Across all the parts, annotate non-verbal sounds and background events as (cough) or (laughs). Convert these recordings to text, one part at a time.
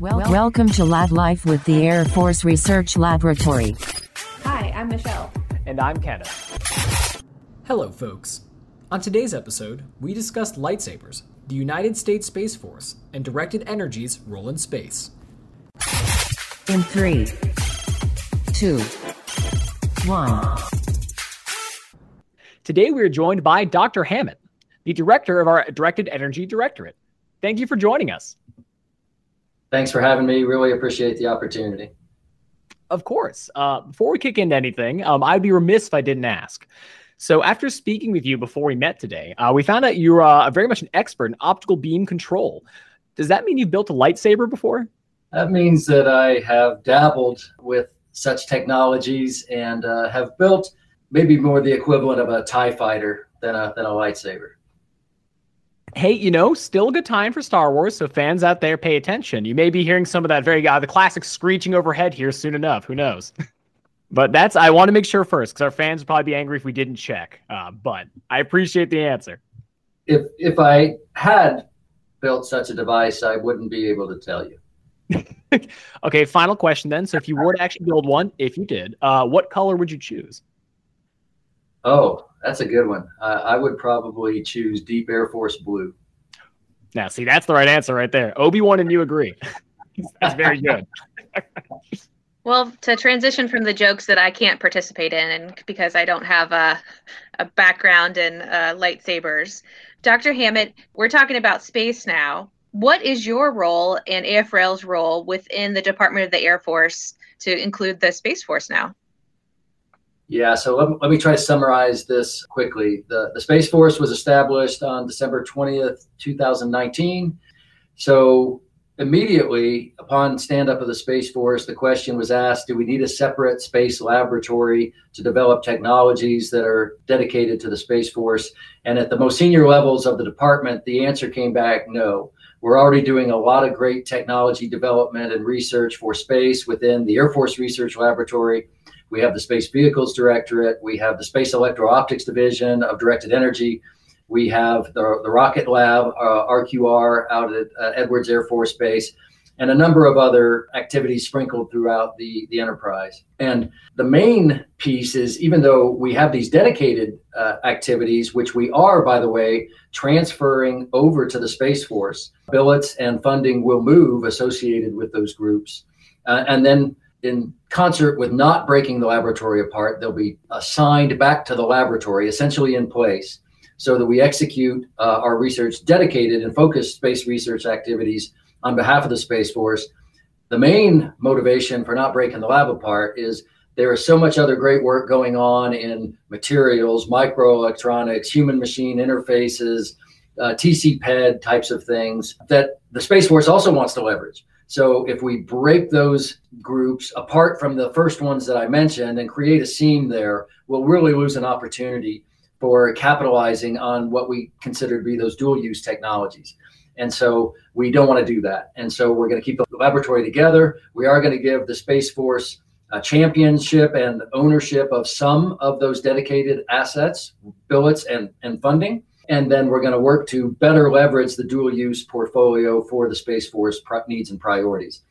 Well, welcome to Lab Life with the Air Force Research Laboratory. Hi, I'm Michelle. And I'm Kenneth. Hello, folks. On today's episode, we discussed lightsabers, the United States Space Force, and directed energy's role in space. In three, two, one. Today we are joined by Dr. Hammett, the director of our Directed Energy Directorate. Thank you for joining us. Thanks for having me. Really appreciate the opportunity. Of course. Uh, before we kick into anything, um, I'd be remiss if I didn't ask. So, after speaking with you before we met today, uh, we found out you're uh, very much an expert in optical beam control. Does that mean you've built a lightsaber before? That means that I have dabbled with such technologies and uh, have built maybe more the equivalent of a TIE fighter than a, than a lightsaber hey, you know, still a good time for Star Wars. So fans out there, pay attention. You may be hearing some of that very uh, the classic screeching overhead here soon enough. Who knows? (laughs) but that's I want to make sure first because our fans would probably be angry if we didn't check. Uh, but I appreciate the answer. If if I had built such a device, I wouldn't be able to tell you. (laughs) okay, final question then. So if you were to actually build one, if you did, uh, what color would you choose? Oh, that's a good one. Uh, I would probably choose Deep Air Force Blue. Now, see, that's the right answer right there. Obi Wan and you agree. (laughs) that's very good. (laughs) well, to transition from the jokes that I can't participate in, and because I don't have a, a background in uh, lightsabers, Dr. Hammett, we're talking about space now. What is your role and AFRL's role within the Department of the Air Force to include the Space Force now? Yeah, so let, let me try to summarize this quickly. The, the Space Force was established on December 20th, 2019. So immediately upon stand up of the Space Force, the question was asked do we need a separate space laboratory to develop technologies that are dedicated to the Space Force? And at the most senior levels of the department, the answer came back no. We're already doing a lot of great technology development and research for space within the Air Force Research Laboratory we have the Space Vehicles Directorate. We have the Space Electro Optics Division of Directed Energy. We have the, the Rocket Lab, uh, RQR, out at uh, Edwards Air Force Base, and a number of other activities sprinkled throughout the, the enterprise. And the main piece is even though we have these dedicated uh, activities, which we are, by the way, transferring over to the Space Force, billets and funding will move associated with those groups. Uh, and then in concert with not breaking the laboratory apart, they'll be assigned back to the laboratory, essentially in place, so that we execute uh, our research dedicated and focused space research activities on behalf of the Space Force. The main motivation for not breaking the lab apart is there is so much other great work going on in materials, microelectronics, human machine interfaces, uh, TC-PED types of things that the Space Force also wants to leverage. So if we break those groups apart from the first ones that I mentioned and create a seam there, we'll really lose an opportunity for capitalizing on what we consider to be those dual use technologies. And so we don't want to do that. And so we're going to keep the laboratory together. We are going to give the Space Force a championship and ownership of some of those dedicated assets, billets, and, and funding. And then we're going to work to better leverage the dual use portfolio for the Space Force needs and priorities.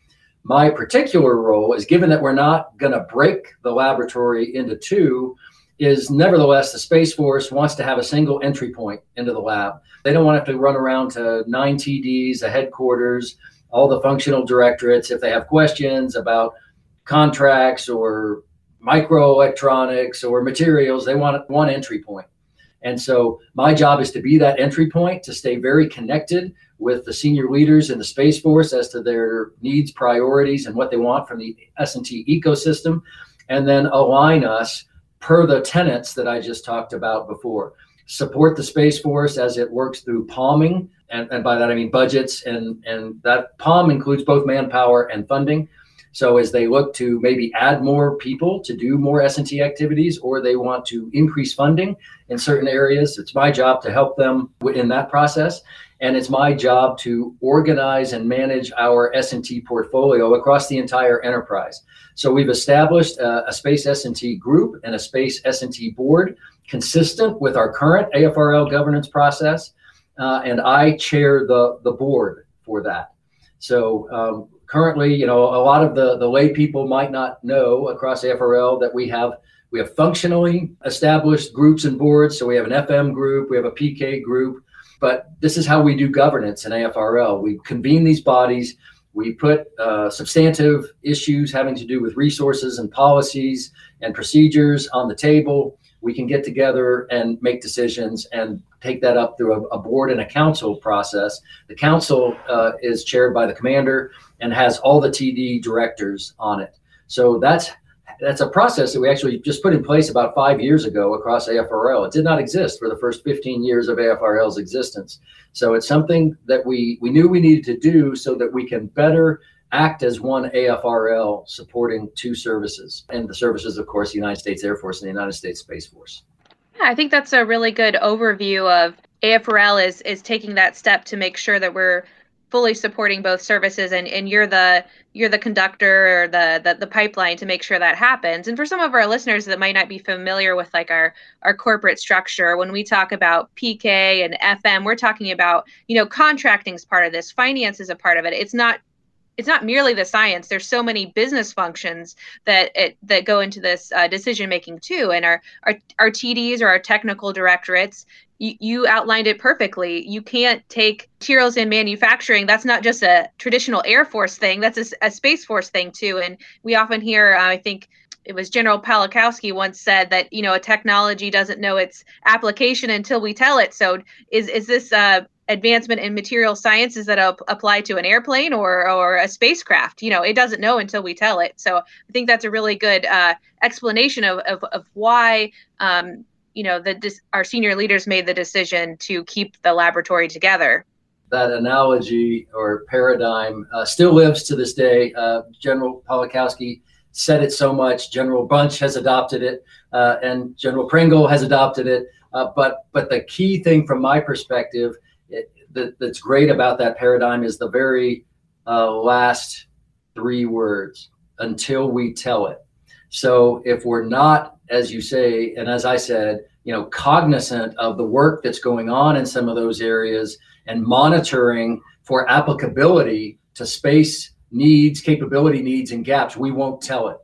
My particular role is given that we're not going to break the laboratory into two, is nevertheless the Space Force wants to have a single entry point into the lab. They don't want to have to run around to nine TDs, a headquarters, all the functional directorates if they have questions about contracts or microelectronics or materials. They want one entry point. And so my job is to be that entry point to stay very connected with the senior leaders in the Space Force as to their needs, priorities, and what they want from the S&T ecosystem, and then align us per the tenets that I just talked about before. Support the Space Force as it works through POMing, and, and by that I mean budgets, and, and that POM includes both manpower and funding so as they look to maybe add more people to do more S&T activities, or they want to increase funding in certain areas, it's my job to help them in that process. And it's my job to organize and manage our S&T portfolio across the entire enterprise. So we've established a, a space S&T group and a space S&T board consistent with our current AFRL governance process. Uh, and I chair the, the board for that. So um, currently, you know, a lot of the the lay people might not know across AFRL that we have we have functionally established groups and boards. So we have an FM group, we have a PK group, but this is how we do governance in AFRL. We convene these bodies, we put uh, substantive issues having to do with resources and policies and procedures on the table. We can get together and make decisions and take that up through a, a board and a council process. The council uh, is chaired by the commander and has all the TD directors on it. So that's that's a process that we actually just put in place about five years ago across AFRL. It did not exist for the first 15 years of AFRL's existence. So it's something that we, we knew we needed to do so that we can better act as one AFRL supporting two services. And the services, of course, the United States Air Force and the United States Space Force. Yeah, I think that's a really good overview of AFRL is is taking that step to make sure that we're fully supporting both services and, and you're the you're the conductor or the, the the pipeline to make sure that happens and for some of our listeners that might not be familiar with like our our corporate structure when we talk about pk and fm we're talking about you know contracting is part of this finance is a part of it it's not it's not merely the science there's so many business functions that it, that go into this uh, decision making too and our, our our tds or our technical directorates you, you outlined it perfectly. You can't take materials in manufacturing. That's not just a traditional Air Force thing. That's a, a Space Force thing too. And we often hear, uh, I think it was General Pawlikowski once said that you know a technology doesn't know its application until we tell it. So is is this uh, advancement in material sciences that ap- apply to an airplane or or a spacecraft? You know, it doesn't know until we tell it. So I think that's a really good uh, explanation of, of of why um, you know the our senior leaders made the decision to keep the laboratory together that analogy or paradigm uh, still lives to this day uh, general Pawlikowski said it so much general bunch has adopted it uh, and general pringle has adopted it uh, but but the key thing from my perspective that, that's great about that paradigm is the very uh, last three words until we tell it so if we're not, as you say, and as I said, you know, cognizant of the work that's going on in some of those areas and monitoring for applicability to space needs, capability needs, and gaps, we won't tell it.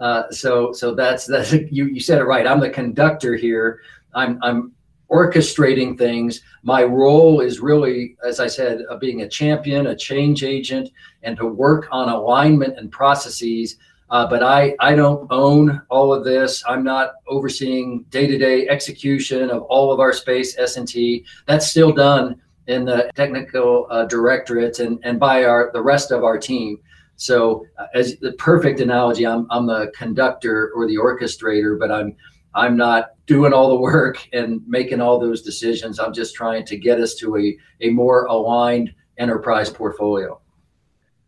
Uh, so, so that's that's you. You said it right. I'm the conductor here. I'm I'm orchestrating things. My role is really, as I said, of being a champion, a change agent, and to work on alignment and processes uh, but I, I don't own all of this. I'm not overseeing day-to-day execution of all of our space S&T. That's still done in the technical uh, directorate and, and by our the rest of our team. So uh, as the perfect analogy, I'm, I'm the conductor or the orchestrator, but I'm I'm not doing all the work and making all those decisions. I'm just trying to get us to a, a more aligned enterprise portfolio.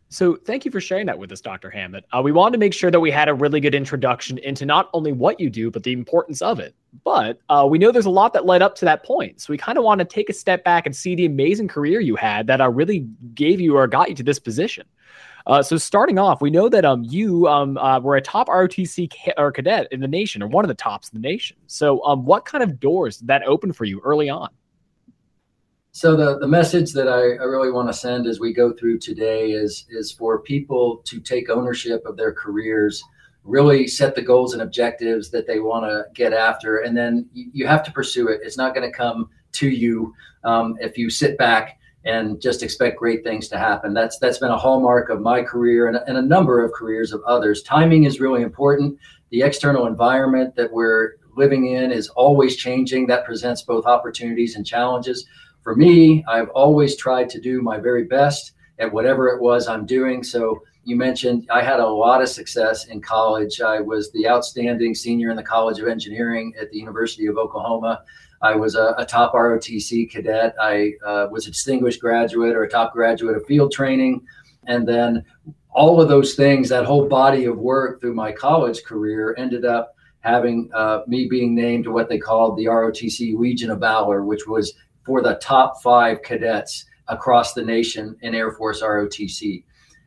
So, thank you for sharing that with us, Dr. Hammett. Uh, we wanted to make sure that we had a really good introduction into not only what you do, but the importance of it. But uh, we know there's a lot that led up to that point. So, we kind of want to take a step back and see the amazing career you had that uh, really gave you or got you to this position. Uh, so, starting off, we know that um, you um, uh, were a top ROTC ca- or cadet in the nation, or one of the tops in the nation. So, um, what kind of doors did that open for you early on? So the, the message that I, I really want to send as we go through today is is for people to take ownership of their careers, really set the goals and objectives that they want to get after, and then you, you have to pursue it. It's not going to come to you um, if you sit back and just expect great things to happen. That's that's been a hallmark of my career and, and a number of careers of others. Timing is really important. The external environment that we're living in is always changing. That presents both opportunities and challenges for me, I've always tried to do my very best at whatever it was I'm doing. So you mentioned I had a lot of success in college. I was the outstanding senior in the College of Engineering at the University of Oklahoma. I was a, a top ROTC cadet. I uh, was a distinguished graduate or a top graduate of field training. And then all of those things, that whole body of work through my college career ended up having uh, me being named to what they called the ROTC Legion of Valor, which was for the top five cadets across the nation in Air Force ROTC.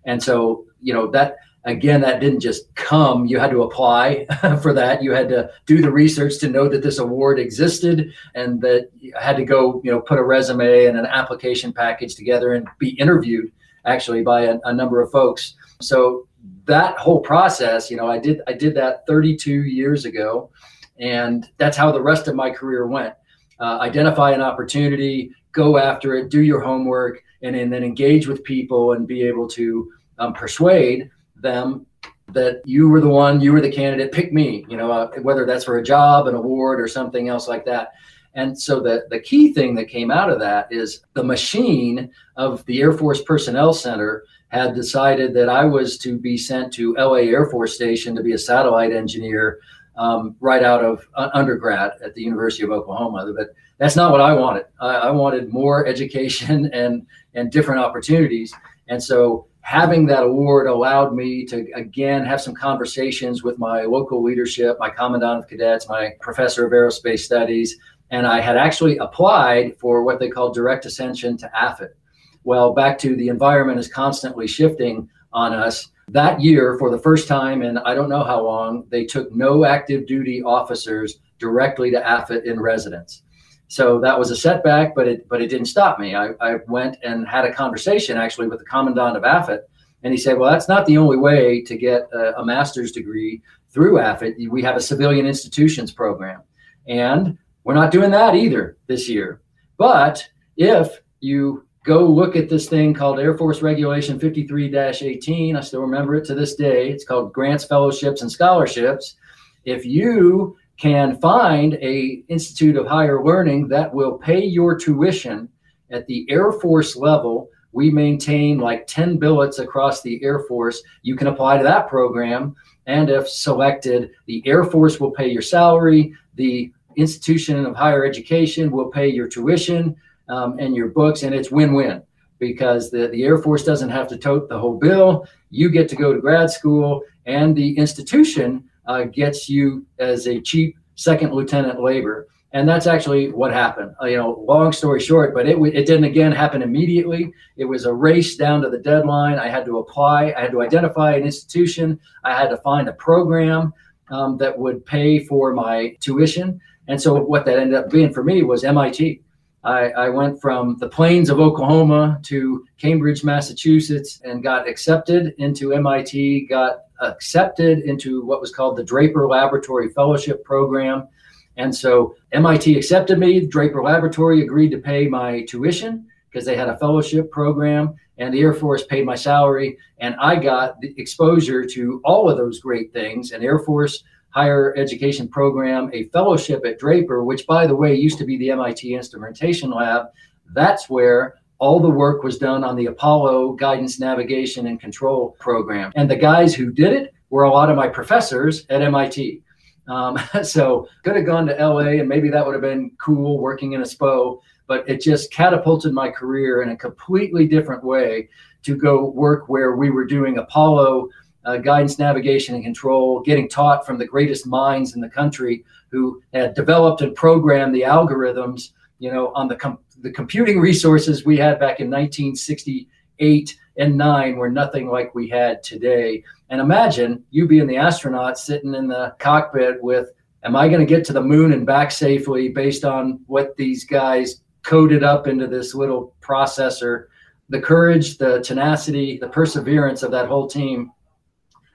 And so, you know, that again, that didn't just come. You had to apply (laughs) for that. You had to do the research to know that this award existed and that you had to go, you know, put a resume and an application package together and be interviewed actually by a, a number of folks. So that whole process, you know, I did I did that 32 years ago, and that's how the rest of my career went. Uh, identify an opportunity, go after it, do your homework, and, and then engage with people and be able to um, persuade them that you were the one, you were the candidate, pick me, you know, uh, whether that's for a job, an award, or something else like that. And so the, the key thing that came out of that is the machine of the Air Force Personnel Center had decided that I was to be sent to LA Air Force Station to be a satellite engineer um, right out of uh, undergrad at the University of Oklahoma. But that's not what I wanted. I, I wanted more (laughs) education and and different opportunities. And so having that award allowed me to again have some conversations with my local leadership, my commandant of cadets, my professor of aerospace studies, and I had actually applied for what they call direct ascension to AFIT. Well, back to the environment is constantly shifting on us. That year, for the first time in I don't know how long, they took no active duty officers directly to AFIT in residence. So that was a setback, but it but it didn't stop me. I, I went and had a conversation actually with the commandant of AFIT, and he said, "Well, that's not the only way to get a, a master's degree through AFIT. We have a civilian institutions program, and we're not doing that either this year. But if you go look at this thing called Air Force Regulation 53-18, I still remember it to this day. It's called Grants, Fellowships, and Scholarships. If you can find a institute of higher learning that will pay your tuition at the Air Force level, we maintain like 10 billets across the Air Force. You can apply to that program. And if selected, the Air Force will pay your salary. The institution of higher education will pay your tuition um, and your books, and it's win-win because the, the Air Force doesn't have to tote the whole bill. You get to go to grad school, and the institution uh, gets you as a cheap second lieutenant labor. And that's actually what happened. Uh, you know, long story short, but it, it didn't again happen immediately. It was a race down to the deadline. I had to apply. I had to identify an institution. I had to find a program um, that would pay for my tuition. And so what that ended up being for me was MIT. I, I, went from the plains of Oklahoma to Cambridge, Massachusetts, and got accepted into MIT, got accepted into what was called the Draper Laboratory Fellowship Program. And so MIT accepted me. Draper Laboratory agreed to pay my tuition because they had a fellowship program, and the Air Force paid my salary. And I got the exposure to all of those great things an Air Force higher education program, a fellowship at Draper, which, by the way, used to be the MIT Instrumentation Lab. That's where all the work was done on the Apollo guidance, navigation, and control program. And the guys who did it were a lot of my professors at MIT. Um, (laughs) so could have gone to LA and maybe that would have been cool working in a SPO, but it just catapulted my career in a completely different way to go work where we were doing Apollo uh, guidance, navigation, and control, getting taught from the greatest minds in the country who had developed and programmed the algorithms, you know, on the com- the computing resources we had back in 1968 and nine were nothing like we had today. And imagine you being the astronaut sitting in the cockpit with, am I going to get to the moon and back safely based on what these guys coded up into this little processor? The courage, the tenacity, the perseverance of that whole team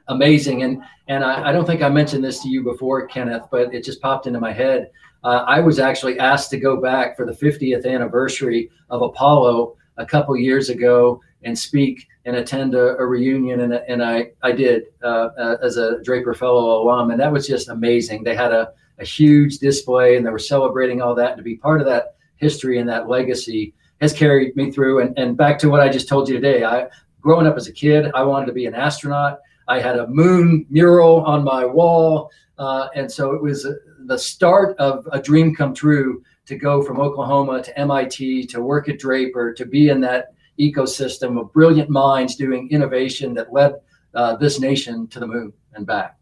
amazing. And and I, I, don't think I mentioned this to you before, Kenneth, but it just popped into my head. Uh, I was actually asked to go back for the 50th anniversary of Apollo a couple years ago and speak and attend a, a reunion, and, and I I did uh, uh, as a Draper Fellow alum, and that was just amazing. They had a, a huge display, and they were celebrating all that, and to be part of that history and that legacy has carried me through. And, and back to what I just told you today, I growing up as a kid, I wanted to be an astronaut. I had a moon mural on my wall. Uh, and so it was the start of a dream come true to go from Oklahoma to MIT to work at Draper to be in that ecosystem of brilliant minds doing innovation that led uh, this nation to the moon and back.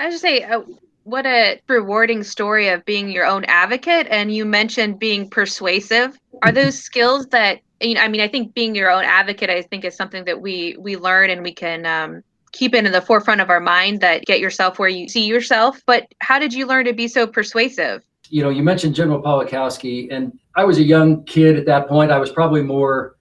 I just say, uh, what a rewarding story of being your own advocate. And you mentioned being persuasive. Are those (laughs) skills that you know, I mean, I think being your own advocate, I think is something that we we learn and we can um, keep it in the forefront of our mind. That get yourself where you see yourself. But how did you learn to be so persuasive? You know, you mentioned General Pawlikowski, and I was a young kid at that point. I was probably more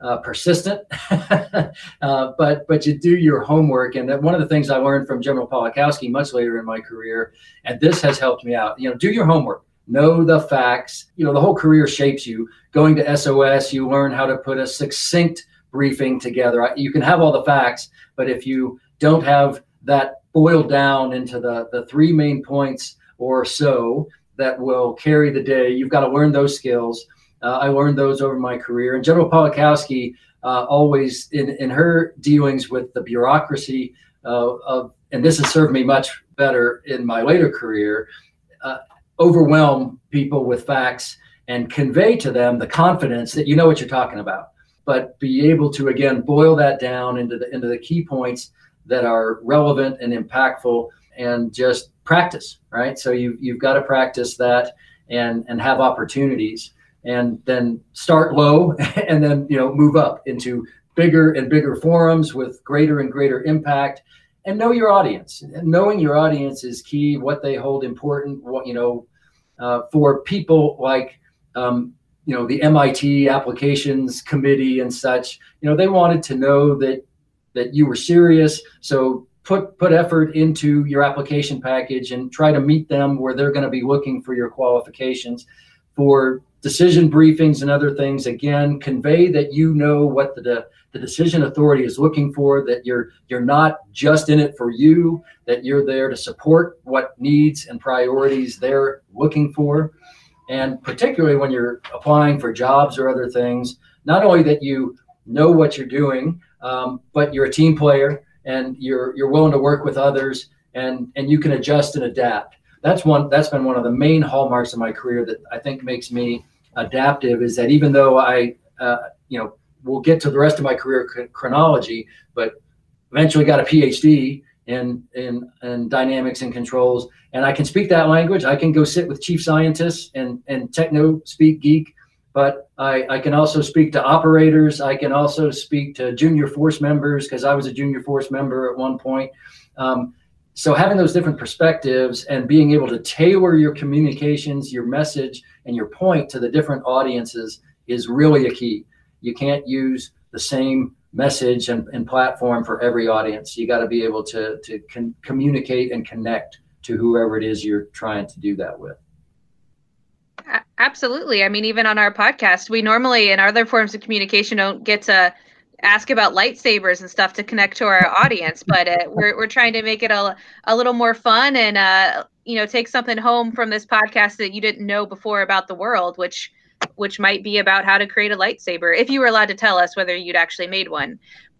uh, persistent, (laughs) uh, but but you do your homework. And one of the things I learned from General Pawlikowski much later in my career, and this has helped me out. You know, do your homework, know the facts. You know, the whole career shapes you. Going to SOS, you learn how to put a succinct briefing together. You can have all the facts, but if you don't have that boiled down into the the three main points or so that will carry the day, you've got to learn those skills uh, I learned those over my career. And General Pawlikowski uh, always, in, in her dealings with the bureaucracy uh, of, and this has served me much better in my later career, uh, overwhelm people with facts and convey to them the confidence that you know what you're talking about. But be able to again boil that down into the into the key points that are relevant and impactful, and just practice. Right. So you you've got to practice that and and have opportunities and then start low (laughs) and then you know move up into bigger and bigger forums with greater and greater impact and know your audience knowing your audience is key what they hold important what you know uh, for people like um, you know the mit applications committee and such you know they wanted to know that that you were serious. So put put effort into your application package and try to meet them where they're going to be looking for your qualifications for decision briefings and other things. Again convey that you know what the, the decision authority is looking for that you're you're not just in it for you that you're there to support what needs and priorities they're looking for and particularly when you're applying for jobs or other things not only that you know what you're doing um, but you're a team player and you're you're willing to work with others and and you can adjust and adapt. That's one that's been one of the main hallmarks of my career that i think makes me adaptive is that even though I, uh, you know, we'll get to the rest of my career chronology, but eventually got a PhD in, in, in dynamics and controls. And I can speak that language. I can go sit with chief scientists and, and techno speak geek, but I, I can also speak to operators. I can also speak to junior force members because I was a junior force member at one point. Um, so having those different perspectives and being able to tailor your communications, your message, and your point to the different audiences is really a key. You can't use the same message and, and platform for every audience. You got to be able to to con- communicate and connect to whoever it is you're trying to do that with. Absolutely. I mean, even on our podcast, we normally in other forms of communication don't get to ask about lightsabers and stuff to connect to our audience but uh, we're, we're trying to make it a, a little more fun and uh, you know take something home from this podcast that you didn't know before about the world which which might be about how to create a lightsaber if you were allowed to tell us whether you'd actually made one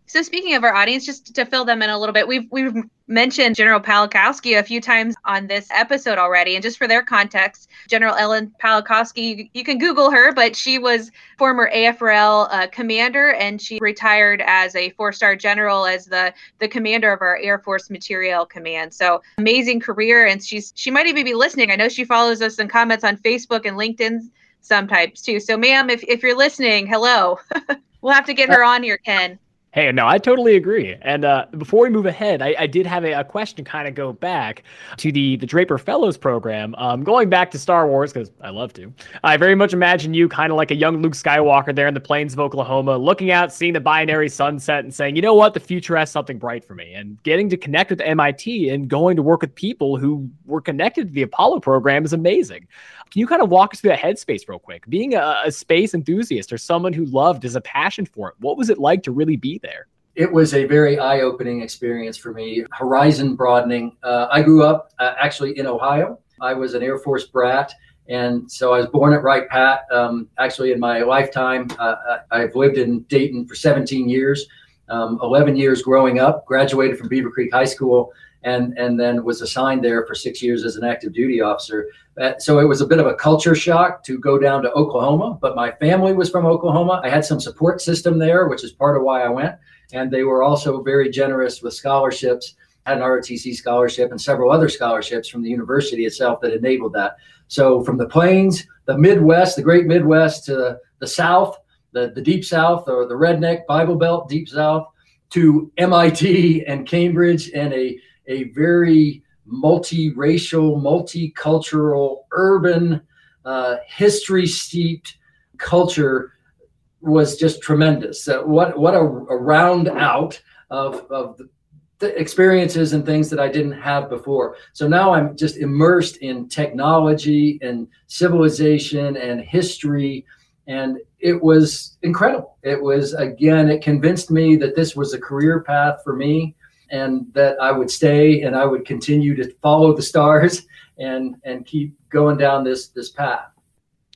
so speaking of our audience, just to fill them in a little bit, we've we've mentioned General Pawlikowski a few times on this episode already, and just for their context, General Ellen Pawlikowski, you can Google her, but she was former AFRL uh, commander, and she retired as a four-star general as the the commander of our Air Force Materiel Command. So amazing career, and she's she might even be listening. I know she follows us and comments on Facebook and LinkedIn sometimes too. So, ma'am, if if you're listening, hello. (laughs) we'll have to get her uh, on here, Ken. Hey, no, I totally agree. And uh, before we move ahead, I, I did have a, a, question kind of go back to the the Draper Fellows program. Um, going back to Star Wars because I love to. I very much imagine you kind of like a young Luke Skywalker there in the plains of Oklahoma, looking out, seeing the binary sunset, and saying, you know what, the future has something bright for me. And getting to connect with MIT and going to work with people who were connected to the Apollo program is amazing. Can you kind of walk us through that headspace real quick? Being a, a space enthusiast or someone who loved, has a passion for it, what was it like to really be there? It was a very eye-opening experience for me, horizon broadening. Uh, I grew up uh, actually in Ohio. I was an Air Force brat, and so I was born at Wright Pat. Um, actually, in my lifetime, uh, I've lived in Dayton for 17 years, um, 11 years growing up. Graduated from Beavercreek High School, and and then was assigned there for six years as an active duty officer. Uh, so it was a bit of a culture shock to go down to Oklahoma, but my family was from Oklahoma. I had some support system there, which is part of why I went. And they were also very generous with scholarships, had an ROTC scholarship and several other scholarships from the university itself that enabled that. So from the plains, the Midwest, the great Midwest to the South, the, the deep South or the redneck Bible Belt, deep South to MIT and Cambridge and a, a very multiracial, multicultural, urban, uh, history steeped culture was just tremendous. Uh, what what a, a round out of of the, experiences and things that I didn't have before. So now I'm just immersed in technology and civilization and history. And it was incredible. It was, again, it convinced me that this was a career path for me and that I would stay and I would continue to follow the stars and, and keep going down this, this path.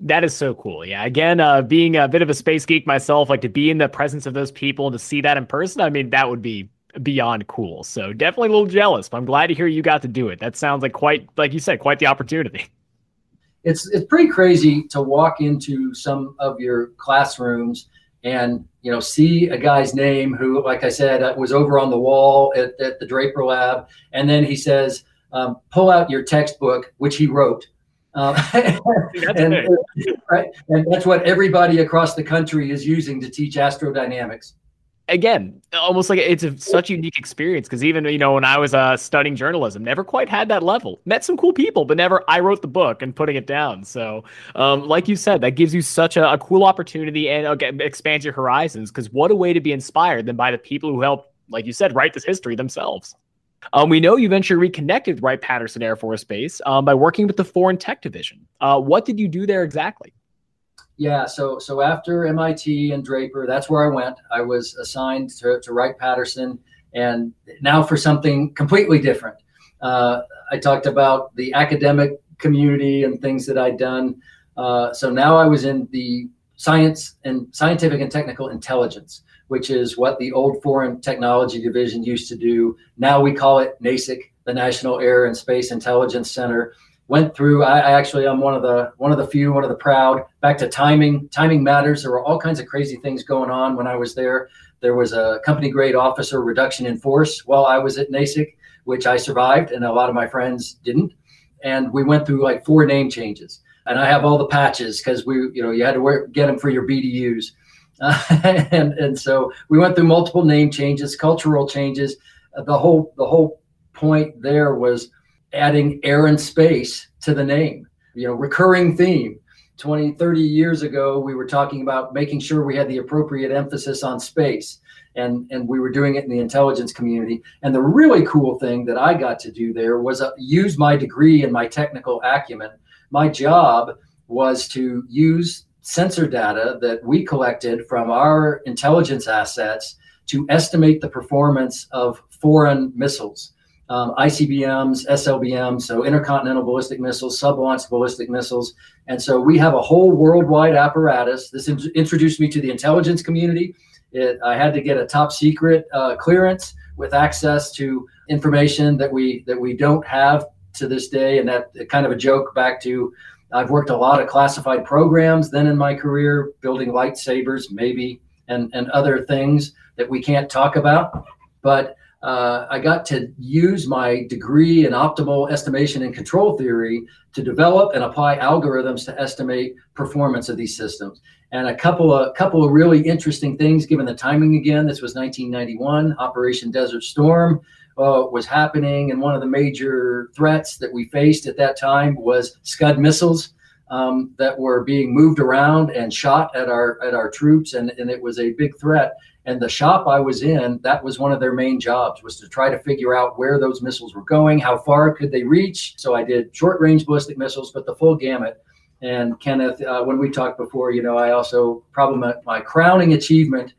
That is so cool. Yeah. Again, uh, being a bit of a space geek myself, like to be in the presence of those people and to see that in person, I mean, that would be beyond cool. So definitely a little jealous, but I'm glad to hear you got to do it. That sounds like quite, like you said, quite the opportunity. (laughs) It's it's pretty crazy to walk into some of your classrooms and you know see a guy's name who, like I said, was over on the wall at, at the Draper Lab, and then he says, um, "Pull out your textbook," which he wrote. Um, (laughs) and, right, and that's what everybody across the country is using to teach astrodynamics again, almost like it's a, such a unique experience because even you know when I was uh, studying journalism, never quite had that level. Met some cool people, but never I wrote the book and putting it down. So, um, like you said, that gives you such a, a cool opportunity and uh, expands your horizons. Because what a way to be inspired than by the people who helped, like you said, write this history themselves. Um, we know you eventually reconnected Wright Patterson Air Force Base um, by working with the Foreign Tech Division. Uh, what did you do there exactly? Yeah, so so after MIT and Draper, that's where I went. I was assigned to, to Wright Patterson, and now for something completely different. Uh, I talked about the academic community and things that I'd done. Uh, so now I was in the science and scientific and technical intelligence, which is what the old Foreign Technology Division used to do. Now we call it NASIC, the National Air and Space Intelligence Center went through. I, I, actually i'm one of the one of the few one of the proud. Back to timing timing matters. There were all kinds of crazy things going on when i was there. There was a company grade officer reduction in force while i was at nasic which i survived and a lot of my friends didn't. And we went through like four name changes. And i have all the patches because we you know you had to wear, get them for your bdus uh, (laughs) and and so we went through multiple name changes cultural changes. Uh, the whole the whole point there was adding air and space to the name, you know, recurring theme. 20, 30 years ago, we were talking about making sure we had the appropriate emphasis on space. And, and we were doing it in the intelligence community. And the really cool thing that I got to do there was uh, use my degree and my technical acumen. My job was to use sensor data that we collected from our intelligence assets to estimate the performance of foreign missiles um, ICBMs, SLBMs, so intercontinental ballistic missiles, sub-launched ballistic missiles. And so we have a whole worldwide apparatus. This in- introduced me to the intelligence community. It, I had to get a top secret uh, clearance with access to information that we that we don't have to this day. And that kind of a joke back to I've worked a lot of classified programs then in my career, building lightsabers, maybe, and, and other things that we can't talk about. But uh, I got to use my degree in optimal estimation and control theory to develop and apply algorithms to estimate performance of these systems. And a couple of couple of really interesting things, given the timing again. This was 1991. Operation Desert Storm uh, was happening, and one of the major threats that we faced at that time was Scud missiles. Um, that were being moved around and shot at our at our troops, and, and it was a big threat. And the shop I was in, that was one of their main jobs was to try to figure out where those missiles were going, how far could they reach. So I did short range ballistic missiles, but the full gamut. And Kenneth, uh, when we talked before, you know, I also probably my, crowning achievement,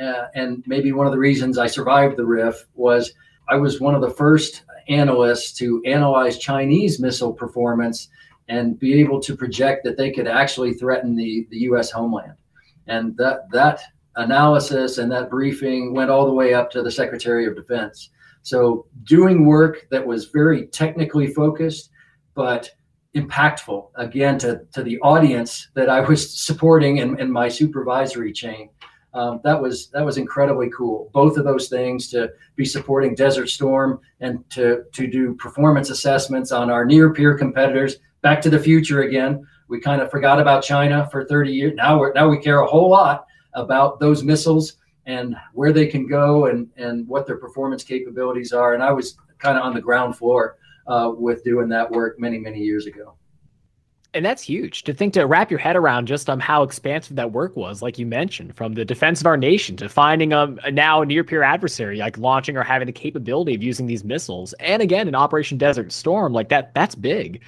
uh, and maybe one of the reasons I survived the RIF was I was one of the first analysts to analyze Chinese missile performance and be able to project that they could actually threaten the, the U.S. homeland. And that that analysis and that briefing went all the way up to the Secretary of Defense. So doing work that was very technically focused, but impactful again to, to the audience that I was supporting in, in my supervisory chain. Um, that was that was incredibly cool. Both of those things to be supporting Desert Storm and to to do performance assessments on our near peer competitors. Back to the future again. We kind of forgot about China for 30 years. Now we now we care a whole lot about those missiles and where they can go and, and what their performance capabilities are. And I was kind of on the ground floor uh, with doing that work many, many years ago. And that's huge to think to wrap your head around just um how expansive that work was, like you mentioned, from the defense of our nation to finding um now a near peer adversary, like launching or having the capability of using these missiles. And again, in Operation Desert Storm, like that, that's big.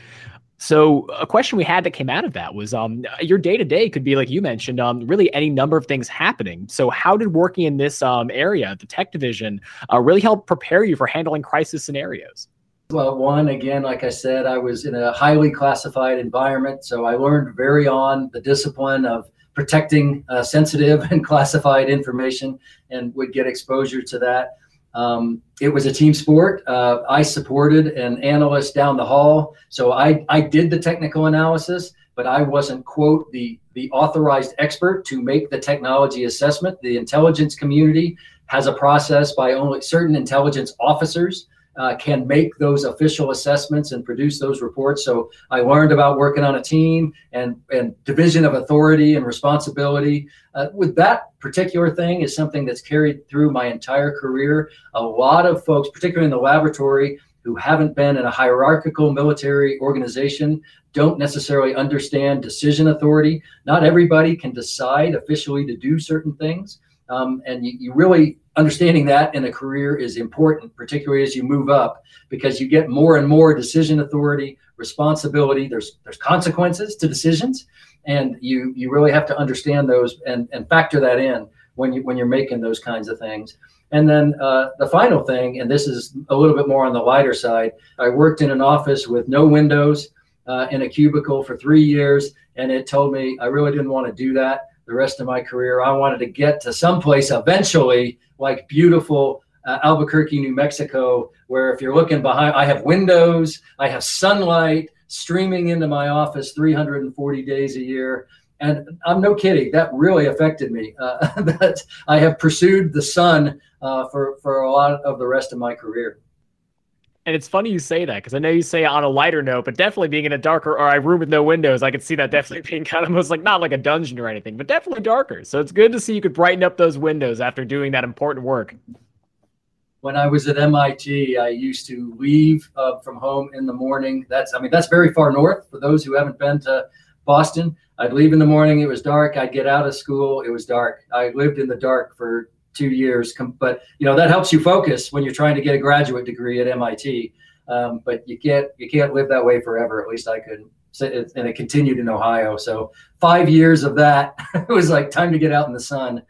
So a question we had that came out of that was um your day to day could be like you mentioned um really any number of things happening. So how did working in this um area, the tech division, uh, really help prepare you for handling crisis scenarios? Well, one, again, like I said, I was in a highly classified environment. So I learned very on the discipline of protecting uh, sensitive (laughs) and classified information and would get exposure to that. Um, it was a team sport. Uh, I supported an analyst down the hall. So I, I did the technical analysis, but I wasn't, quote, the, the authorized expert to make the technology assessment. The intelligence community has a process by only certain intelligence officers uh, can make those official assessments and produce those reports. So I learned about working on a team and, and division of authority and responsibility. Uh, with that particular thing is something that's carried through my entire career. A lot of folks, particularly in the laboratory, who haven't been in a hierarchical military organization don't necessarily understand decision authority. Not everybody can decide officially to do certain things. Um, and you, you really understanding that in a career is important, particularly as you move up, because you get more and more decision authority, responsibility. There's there's consequences to decisions, and you you really have to understand those and and factor that in when you when you're making those kinds of things. And then uh, the final thing, and this is a little bit more on the lighter side. I worked in an office with no windows uh, in a cubicle for three years, and it told me I really didn't want to do that the rest of my career. I wanted to get to someplace eventually like beautiful uh, Albuquerque, New Mexico, where if you're looking behind, I have windows, I have sunlight streaming into my office 340 days a year. And I'm no kidding, that really affected me. Uh, (laughs) that I have pursued the sun uh, for, for a lot of the rest of my career. And it's funny you say that because I know you say on a lighter note, but definitely being in a darker or a room with no windows, I could see that definitely being kind of almost like not like a dungeon or anything, but definitely darker. So it's good to see you could brighten up those windows after doing that important work. When I was at MIT, I used to leave uh, from home in the morning. That's, I mean, that's very far north for those who haven't been to Boston. I'd leave in the morning. It was dark. I'd get out of school. It was dark. I lived in the dark for two years. But you know that helps you focus when you're trying to get a graduate degree at MIT. Um, but you can't you can't live that way forever. At least I couldn't. And it continued in Ohio. So five years of that, it (laughs) was like time to get out in the sun.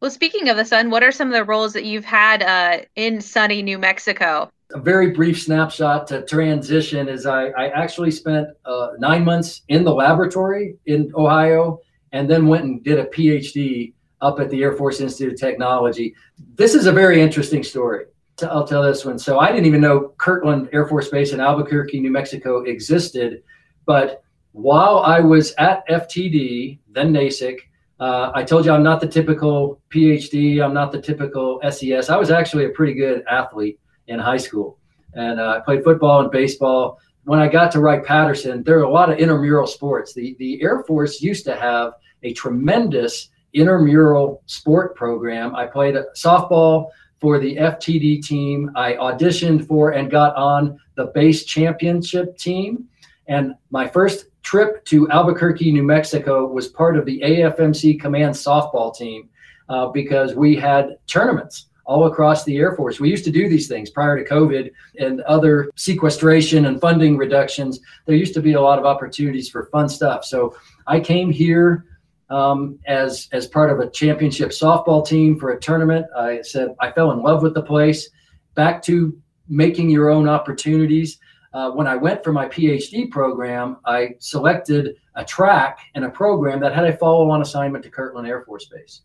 Well, speaking of the sun, what are some of the roles that you've had uh, in sunny New Mexico? A very brief snapshot to transition is I, I actually spent uh, nine months in the laboratory in Ohio and then went and did a PhD up at the Air Force Institute of Technology. This is a very interesting story. I'll tell this one. So I didn't even know Kirtland Air Force Base in Albuquerque, New Mexico existed. But while I was at FTD, then NASIC, uh, I told you I'm not the typical PhD. I'm not the typical SES. I was actually a pretty good athlete in high school. And uh, I played football and baseball. When I got to Wright Patterson, there are a lot of intramural sports. The, the Air Force used to have a tremendous intramural sport program. I played softball for the FTD team. I auditioned for and got on the base championship team. And my first trip to Albuquerque, New Mexico was part of the AFMC command softball team uh, because we had tournaments all across the Air Force. We used to do these things prior to COVID and other sequestration and funding reductions. There used to be a lot of opportunities for fun stuff. So I came here um, as as part of a championship softball team for a tournament. I said I fell in love with the place. Back to making your own opportunities. Uh, when I went for my PhD program, I selected a track and a program that had a follow-on assignment to Kirtland Air Force Base.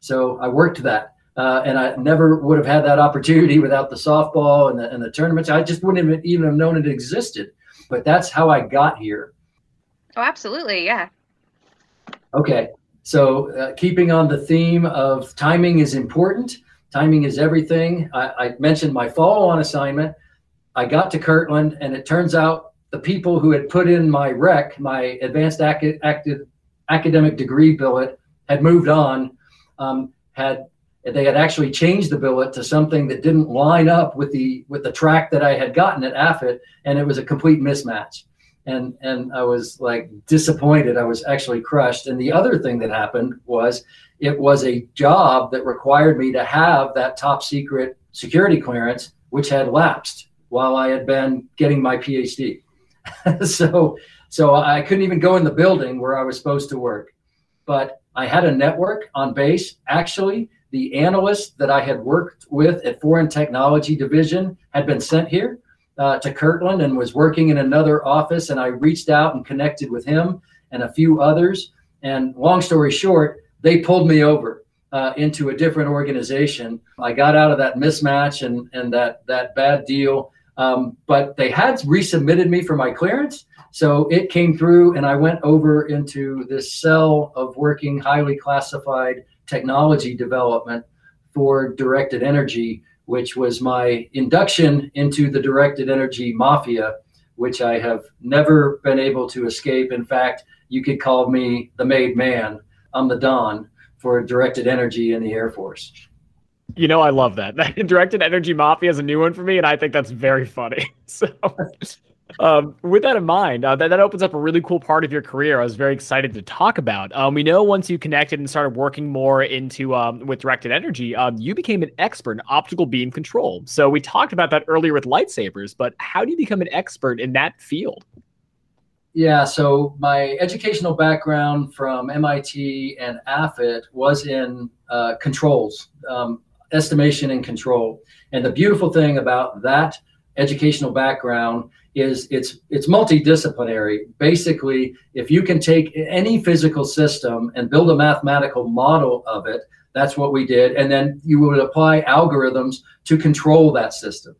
So I worked that, uh, and I never would have had that opportunity without the softball and the, and the tournaments. I just wouldn't even have known it existed. But that's how I got here. Oh, absolutely, yeah. Okay, so uh, keeping on the theme of timing is important. Timing is everything. I, I mentioned my follow-on assignment. I got to Kirtland, and it turns out the people who had put in my REC, my advanced ac- active academic degree billet, had moved on. Um, had they had actually changed the billet to something that didn't line up with the with the track that I had gotten at AFIT, and it was a complete mismatch. And and I was like disappointed. I was actually crushed. And the other thing that happened was it was a job that required me to have that top secret security clearance, which had lapsed while I had been getting my PhD. (laughs) so so I couldn't even go in the building where I was supposed to work. But I had a network on base. Actually, the analyst that I had worked with at Foreign Technology Division had been sent here uh, to Kirtland and was working in another office. And I reached out and connected with him and a few others. And long story short, they pulled me over uh, into a different organization. I got out of that mismatch and, and that, that bad deal. Um, but they had resubmitted me for my clearance. So it came through, and I went over into this cell of working highly classified technology development for directed energy which was my induction into the directed energy mafia, which I have never been able to escape. In fact, you could call me the made man. I'm the Don for directed energy in the Air Force. You know, I love that. (laughs) directed energy mafia is a new one for me, and I think that's very funny. (laughs) So um, with that in mind, uh, that, that opens up a really cool part of your career. I was very excited to talk about. Um, we know once you connected and started working more into um, with directed energy, um, you became an expert in optical beam control. So we talked about that earlier with lightsabers, but how do you become an expert in that field? Yeah, so my educational background from MIT and AFIT was in uh, controls, um, estimation and control. And the beautiful thing about that educational background is it's it's multidisciplinary. Basically, if you can take any physical system and build a mathematical model of it, that's what we did, and then you would apply algorithms to control that system.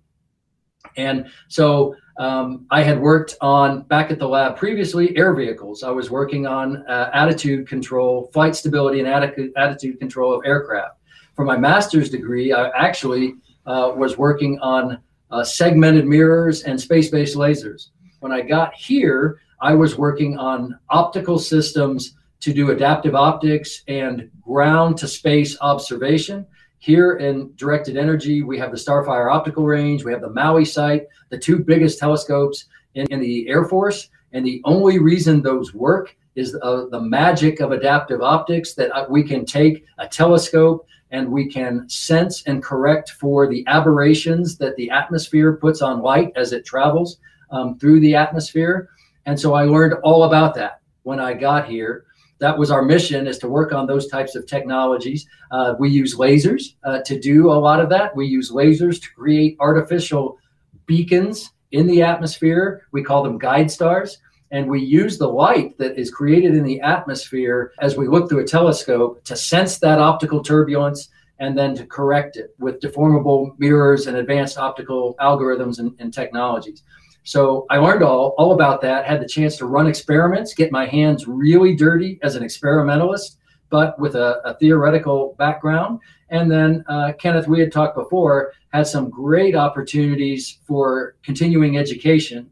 And so um, I had worked on back at the lab previously air vehicles. I was working on uh, attitude control, flight stability, and attitude, attitude control of aircraft. For my master's degree, I actually uh, was working on uh, segmented mirrors, and space-based lasers. When I got here, I was working on optical systems to do adaptive optics and ground to space observation. Here in directed energy, we have the Starfire optical range, we have the Maui site, the two biggest telescopes in, in the Air Force. And the only reason those work is uh, the magic of adaptive optics that uh, we can take a telescope and we can sense and correct for the aberrations that the atmosphere puts on light as it travels um, through the atmosphere. And so I learned all about that when I got here. That was our mission is to work on those types of technologies. Uh, we use lasers uh, to do a lot of that. We use lasers to create artificial beacons in the atmosphere. We call them guide stars. And we use the light that is created in the atmosphere as we look through a telescope to sense that optical turbulence and then to correct it with deformable mirrors and advanced optical algorithms and, and technologies. So I learned all, all about that, had the chance to run experiments, get my hands really dirty as an experimentalist, but with a, a theoretical background. And then, uh, Kenneth, we had talked before, had some great opportunities for continuing education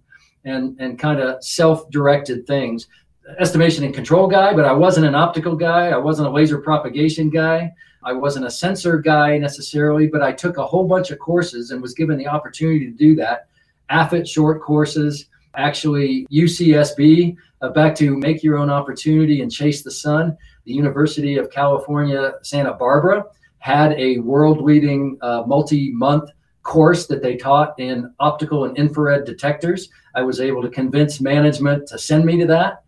and and kind of self-directed things. Estimation and control guy, but I wasn't an optical guy. I wasn't a laser propagation guy. I wasn't a sensor guy necessarily, but I took a whole bunch of courses and was given the opportunity to do that. AFIT short courses, actually UCSB, uh, back to make your own opportunity and chase the sun. The University of California, Santa Barbara had a world leading uh, multi month course that they taught in optical and infrared detectors. I was able to convince management to send me to that.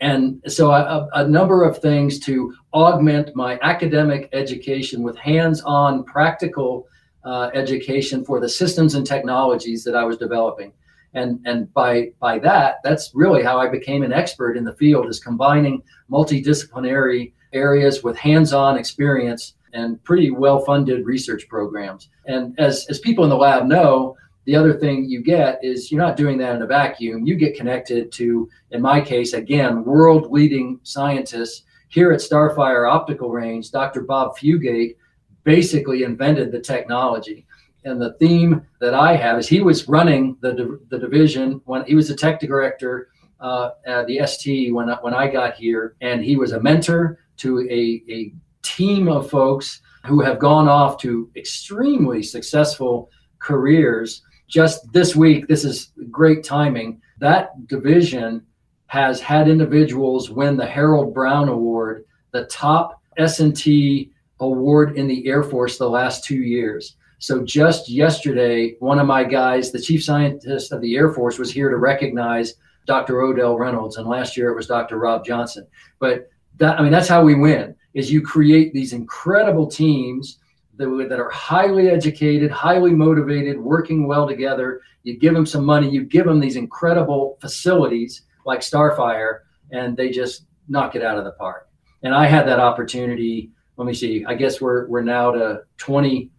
And so a, a number of things to augment my academic education with hands-on practical uh, education for the systems and technologies that I was developing. And, and by, by that, that's really how I became an expert in the field is combining multidisciplinary areas with hands-on experience and pretty well funded research programs. And as, as people in the lab know, the other thing you get is you're not doing that in a vacuum. You get connected to, in my case, again, world leading scientists here at Starfire Optical Range. Dr. Bob Fugate basically invented the technology. And the theme that I have is he was running the, the division when he was the tech director uh, at the ST when, when I got here. And he was a mentor to a, a team of folks who have gone off to extremely successful careers. Just this week, this is great timing. that division has had individuals win the Harold Brown Award, the top S&T award in the Air Force the last two years. So just yesterday, one of my guys, the chief scientist of the Air Force, was here to recognize Dr. Odell Reynolds, and last year it was Dr. Rob Johnson. But that, I mean, that's how we win: is you create these incredible teams that, that are highly educated, highly motivated, working well together. You give them some money, you give them these incredible facilities like Starfire, and they just knock it out of the park. And I had that opportunity. Let me see. I guess we're we're now to 20,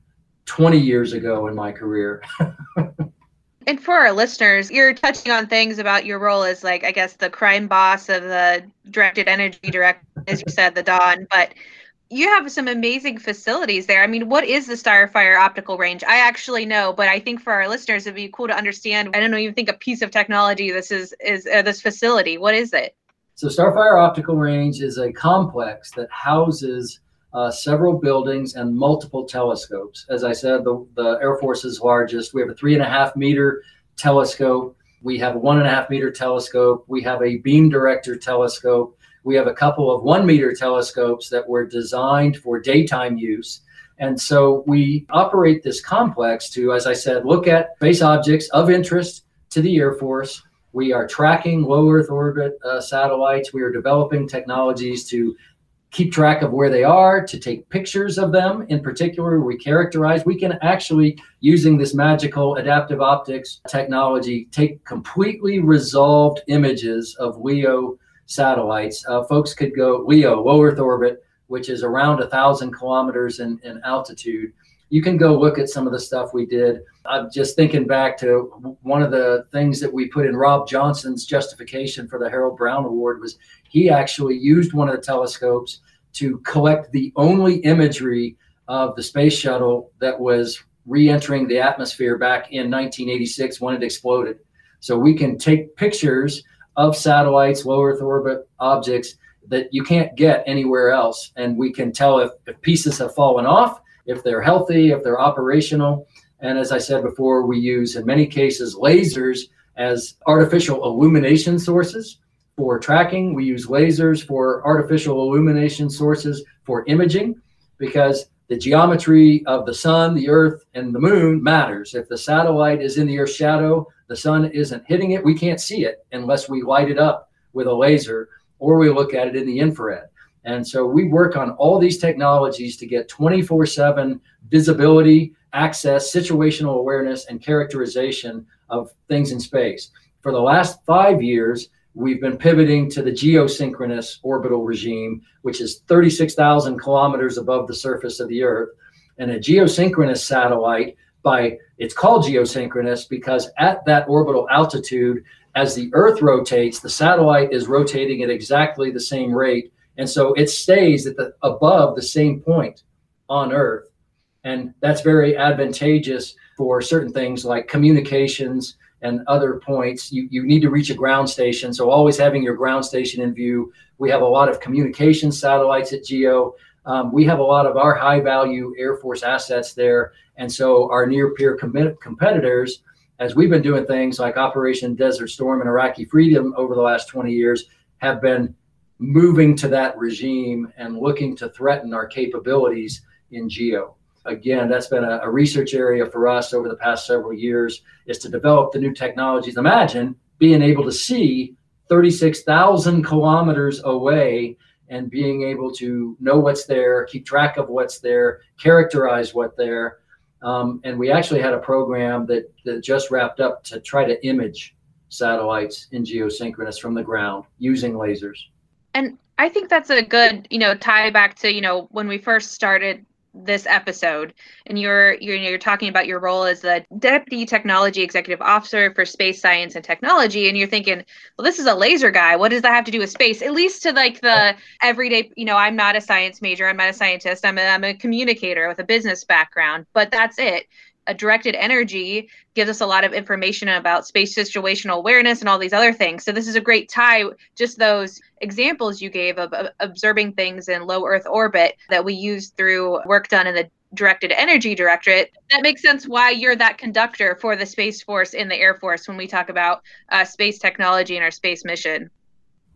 20 years ago in my career. (laughs) and for our listeners, you're touching on things about your role as like I guess the crime boss of the directed energy direct, as you said, the Don. But you have some amazing facilities there. I mean, what is the Starfire optical range? I actually know, but I think for our listeners, it'd be cool to understand. I don't know even think a piece of technology this is is uh, this facility. What is it? So Starfire Optical Range is a complex that houses uh, several buildings and multiple telescopes. As I said, the, the Air Force's largest. We have a three and a half meter telescope. We have a one and a half meter telescope. We have a beam director telescope. We have a couple of one meter telescopes that were designed for daytime use. And so we operate this complex to, as I said, look at space objects of interest to the Air Force. We are tracking low Earth orbit uh, satellites. We are developing technologies to keep track of where they are, to take pictures of them. In particular, we characterize. We can actually, using this magical adaptive optics technology, take completely resolved images of LEO satellites. Uh, folks could go LEO, low Earth orbit, which is around a thousand kilometers in, in altitude. You can go look at some of the stuff we did. I'm just thinking back to one of the things that we put in Rob Johnson's justification for the Harold Brown Award was he actually used one of the telescopes to collect the only imagery of the space shuttle that was re-entering the atmosphere back in 1986 when it exploded. So we can take pictures of satellites, low Earth orbit objects that you can't get anywhere else. And we can tell if, if pieces have fallen off, if they're healthy, if they're operational. And as I said before, we use in many cases lasers as artificial illumination sources for tracking. We use lasers for artificial illumination sources for imaging because the geometry of the sun, the earth, and the moon matters. If the satellite is in the earth's shadow, the sun isn't hitting it, we can't see it unless we light it up with a laser or we look at it in the infrared. And so we work on all these technologies to get 24 7 visibility, access, situational awareness, and characterization of things in space. For the last five years, we've been pivoting to the geosynchronous orbital regime, which is 36,000 kilometers above the surface of the Earth. And a geosynchronous satellite, by it's called geosynchronous because at that orbital altitude, as the Earth rotates, the satellite is rotating at exactly the same rate, and so it stays at the above the same point on Earth, and that's very advantageous for certain things like communications and other points, you, you need to reach a ground station. So always having your ground station in view. We have a lot of communication satellites at GEO. Um, we have a lot of our high value Air Force assets there. And so our near peer com- competitors, as we've been doing things like Operation Desert Storm and Iraqi Freedom over the last 20 years, have been moving to that regime and looking to threaten our capabilities in GEO again, that's been a, a, research area for us over the past several years is to develop the new technologies. Imagine being able to see 36,000 kilometers away and being able to know what's there, keep track of what's there, characterize what there. Um, and we actually had a program that, that just wrapped up to try to image satellites in geosynchronous from the ground using lasers. And I think that's a good, you know, tie back to, you know, when we first started this episode and you're you're you're talking about your role as the deputy technology executive officer for space science and technology and you're thinking well this is a laser guy. What does that have to do with space? At least to like the everyday you know i'm not a science major. I'm not a scientist. I'm a, I'm a communicator with a business background but that's it a directed energy gives us a lot of information about space situational awareness and all these other things. So this is a great tie, just those examples you gave of, of observing things in low Earth orbit that we use through work done in the directed energy directorate. That makes sense why you're that conductor for the Space Force in the Air Force when we talk about uh, space technology and our space mission.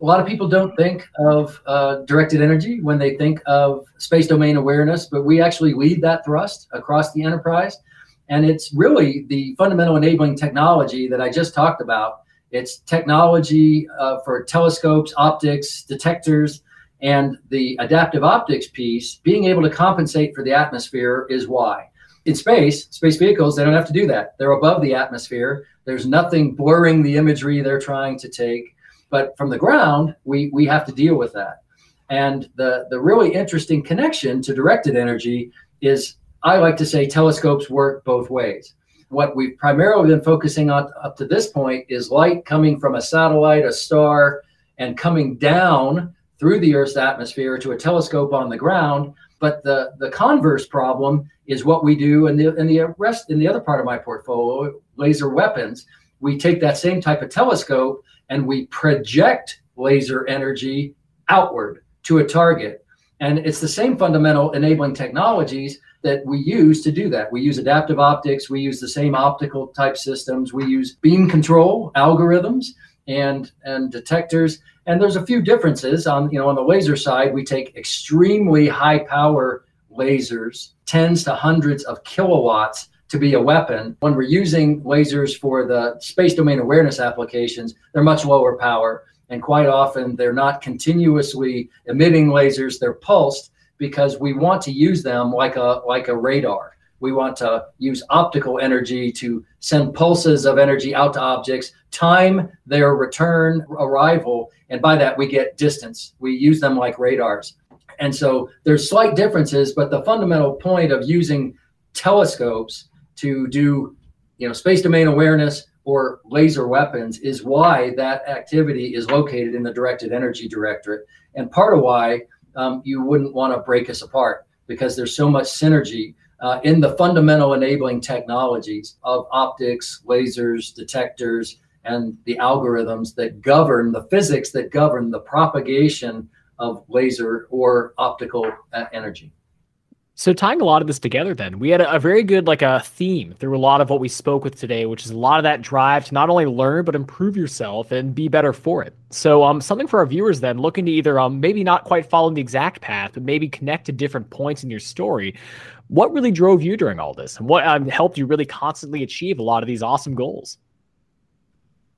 A lot of people don't think of uh, directed energy when they think of space domain awareness, but we actually lead that thrust across the enterprise. And it's really the fundamental enabling technology that I just talked about. It's technology uh, for telescopes, optics, detectors, and the adaptive optics piece, being able to compensate for the atmosphere is why. In space, space vehicles, they don't have to do that. They're above the atmosphere. There's nothing blurring the imagery they're trying to take. But from the ground, we, we have to deal with that. And the, the really interesting connection to directed energy is I like to say telescopes work both ways. What we've primarily been focusing on up to this point is light coming from a satellite, a star, and coming down through the Earth's atmosphere to a telescope on the ground. But the, the converse problem is what we do in the in the rest in the other part of my portfolio, laser weapons. We take that same type of telescope and we project laser energy outward to a target. And it's the same fundamental enabling technologies that we use to do that. We use adaptive optics, we use the same optical type systems, we use beam control algorithms and and detectors and there's a few differences on you know on the laser side we take extremely high power lasers tens to hundreds of kilowatts to be a weapon when we're using lasers for the space domain awareness applications they're much lower power and quite often they're not continuously emitting lasers they're pulsed because we want to use them like a like a radar we want to use optical energy to send pulses of energy out to objects, time their return arrival, and by that we get distance. We use them like radars. And so there's slight differences, but the fundamental point of using telescopes to do, you know, space domain awareness or laser weapons is why that activity is located in the directed energy directorate. And part of why um, you wouldn't want to break us apart because there's so much synergy uh, in the fundamental enabling technologies of optics, lasers, detectors, and the algorithms that govern the physics that govern the propagation of laser or optical uh, energy. So tying a lot of this together, then we had a, a, very good like a theme through a lot of what we spoke with today, which is a lot of that drive to not only learn but improve yourself and be better for it. So um, something for our viewers then looking to either um maybe not quite follow the exact path, but maybe connect to different points in your story. What really drove you during all this, and what um, helped you really constantly achieve a lot of these awesome goals?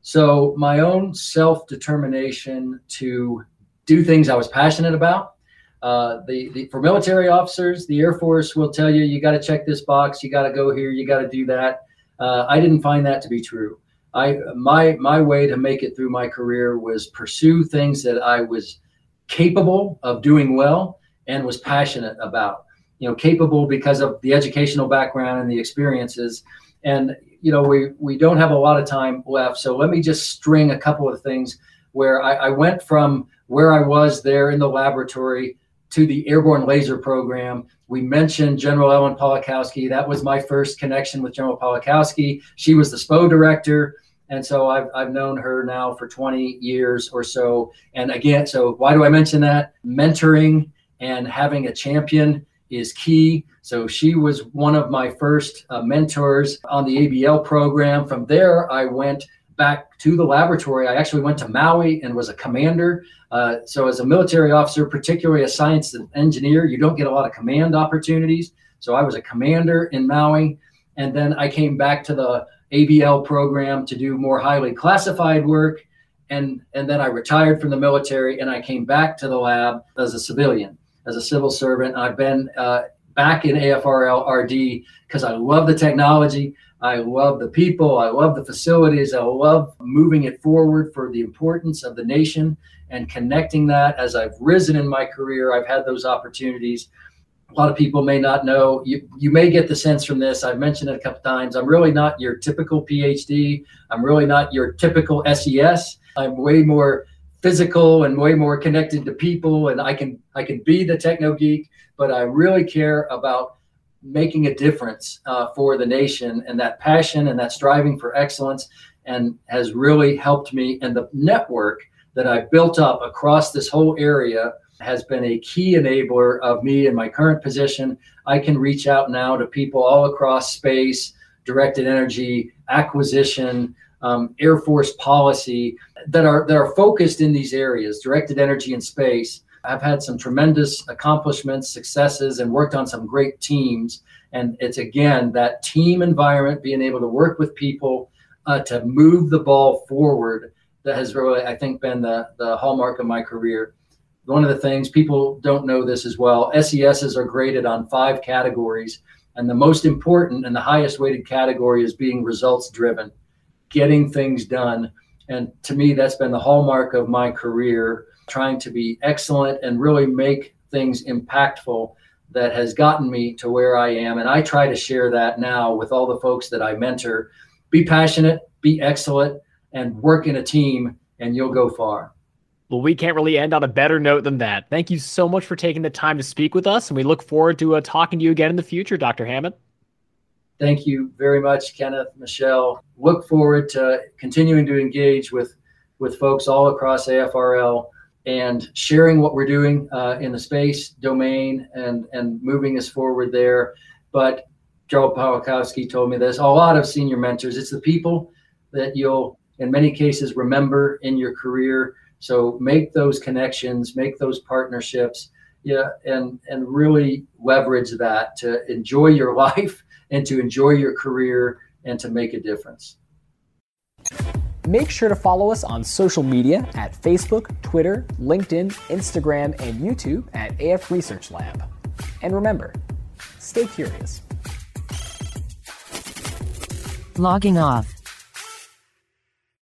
So my own self determination to do things I was passionate about uh, the, the for military officers, the Air Force will tell you you got to check this box, you got to go here, you got to do that. Uh, I didn't find that to be true. I my my way to make it through my career was pursue things that I was capable of doing well and was passionate about. You know, capable because of the educational background and the experiences. And you know, we we don't have a lot of time left, so let me just string a couple of things where I, I went from where I was there in the laboratory to the airborne laser program. We mentioned General Ellen Pawlikowski. That was my first connection with General Pawlikowski. She was the SPO director. And so I've, I've known her now for 20 years or so. And again, so why do I mention that? Mentoring and having a champion is key. So she was one of my first uh, mentors on the ABL program. From there, I went back to the laboratory. I actually went to Maui and was a commander. Uh, so, as a military officer, particularly a science engineer, you don't get a lot of command opportunities. So, I was a commander in Maui. And then I came back to the ABL program to do more highly classified work. And, and then I retired from the military and I came back to the lab as a civilian, as a civil servant. I've been uh, back in AFRL RD because I love the technology. I love the people. I love the facilities. I love moving it forward for the importance of the nation and connecting that. As I've risen in my career, I've had those opportunities. A lot of people may not know. You, you may get the sense from this. I've mentioned it a couple times. I'm really not your typical PhD. I'm really not your typical SES. I'm way more physical and way more connected to people and I can I can be the techno geek, but I really care about making a difference uh, for the nation and that passion and that striving for excellence and has really helped me and the network that I've built up across this whole area has been a key enabler of me in my current position. I can reach out now to people all across space, directed energy, acquisition, um, Air Force policy that are that are focused in these areas, directed energy and space. I've had some tremendous accomplishments, successes, and worked on some great teams. And it's again that team environment, being able to work with people uh, to move the ball forward that has really, I think, been the, the hallmark of my career. One of the things people don't know this as well SESs are graded on five categories. And the most important and the highest weighted category is being results driven, getting things done. And to me, that's been the hallmark of my career, trying to be excellent and really make things impactful that has gotten me to where I am. And I try to share that now with all the folks that I mentor. Be passionate, be excellent, and work in a team, and you'll go far. Well, we can't really end on a better note than that. Thank you so much for taking the time to speak with us, and we look forward to uh, talking to you again in the future, Dr. Hammond. Thank you very much, Kenneth, Michelle. Look forward to continuing to engage with, with folks all across AFRL and sharing what we're doing uh, in the space domain and, and moving us forward there. But Joe Pawlikowski told me this a lot of senior mentors, it's the people that you'll in many cases remember in your career. So make those connections, make those partnerships, yeah, and and really leverage that to enjoy your (laughs) life and to enjoy your career and to make a difference. Make sure to follow us on social media at Facebook, Twitter, LinkedIn, Instagram, and YouTube at AF Research Lab. And remember, stay curious. Logging off.